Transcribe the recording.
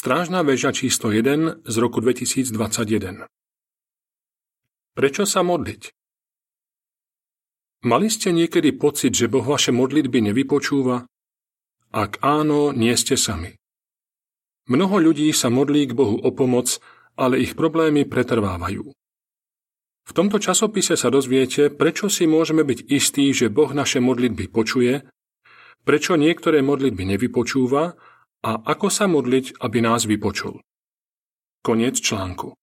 Strážna väža číslo 1 z roku 2021 Prečo sa modliť? Mali ste niekedy pocit, že Boh vaše modlitby nevypočúva? Ak áno, nie ste sami. Mnoho ľudí sa modlí k Bohu o pomoc, ale ich problémy pretrvávajú. V tomto časopise sa dozviete, prečo si môžeme byť istí, že Boh naše modlitby počuje, prečo niektoré modlitby nevypočúva a ako sa modliť, aby nás vypočul. Koniec článku.